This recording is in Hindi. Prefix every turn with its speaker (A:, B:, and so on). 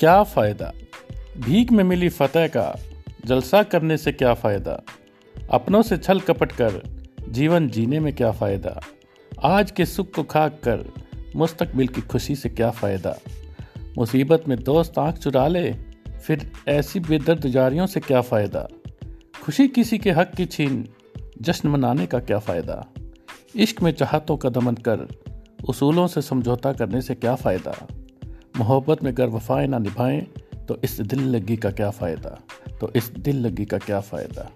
A: क्या फ़ायदा? भीख में मिली फतेह का जलसा करने से क्या फ़ायदा? अपनों से छल कपट कर जीवन जीने में क्या फ़ायदा? आज के सुख को खाक कर मुस्तकबिल की खुशी से क्या फ़ायदा? मुसीबत में दोस्त आँख चुरा ले, फिर ऐसी बेदर्द जारियों से क्या फ़ायदा? खुशी किसी के हक की छीन, जश्न मनाने का क्या फ़ायदा? इश्क में चाहतों का दमन कर, उसूलों से समझौता करने से क्या फ़ायदा? मोहब्बत में अगर वफाएँ ना निभाएँ तो इस दिल लगी का क्या फ़ायदा? तो इस दिल लगी का क्या फ़ायदा?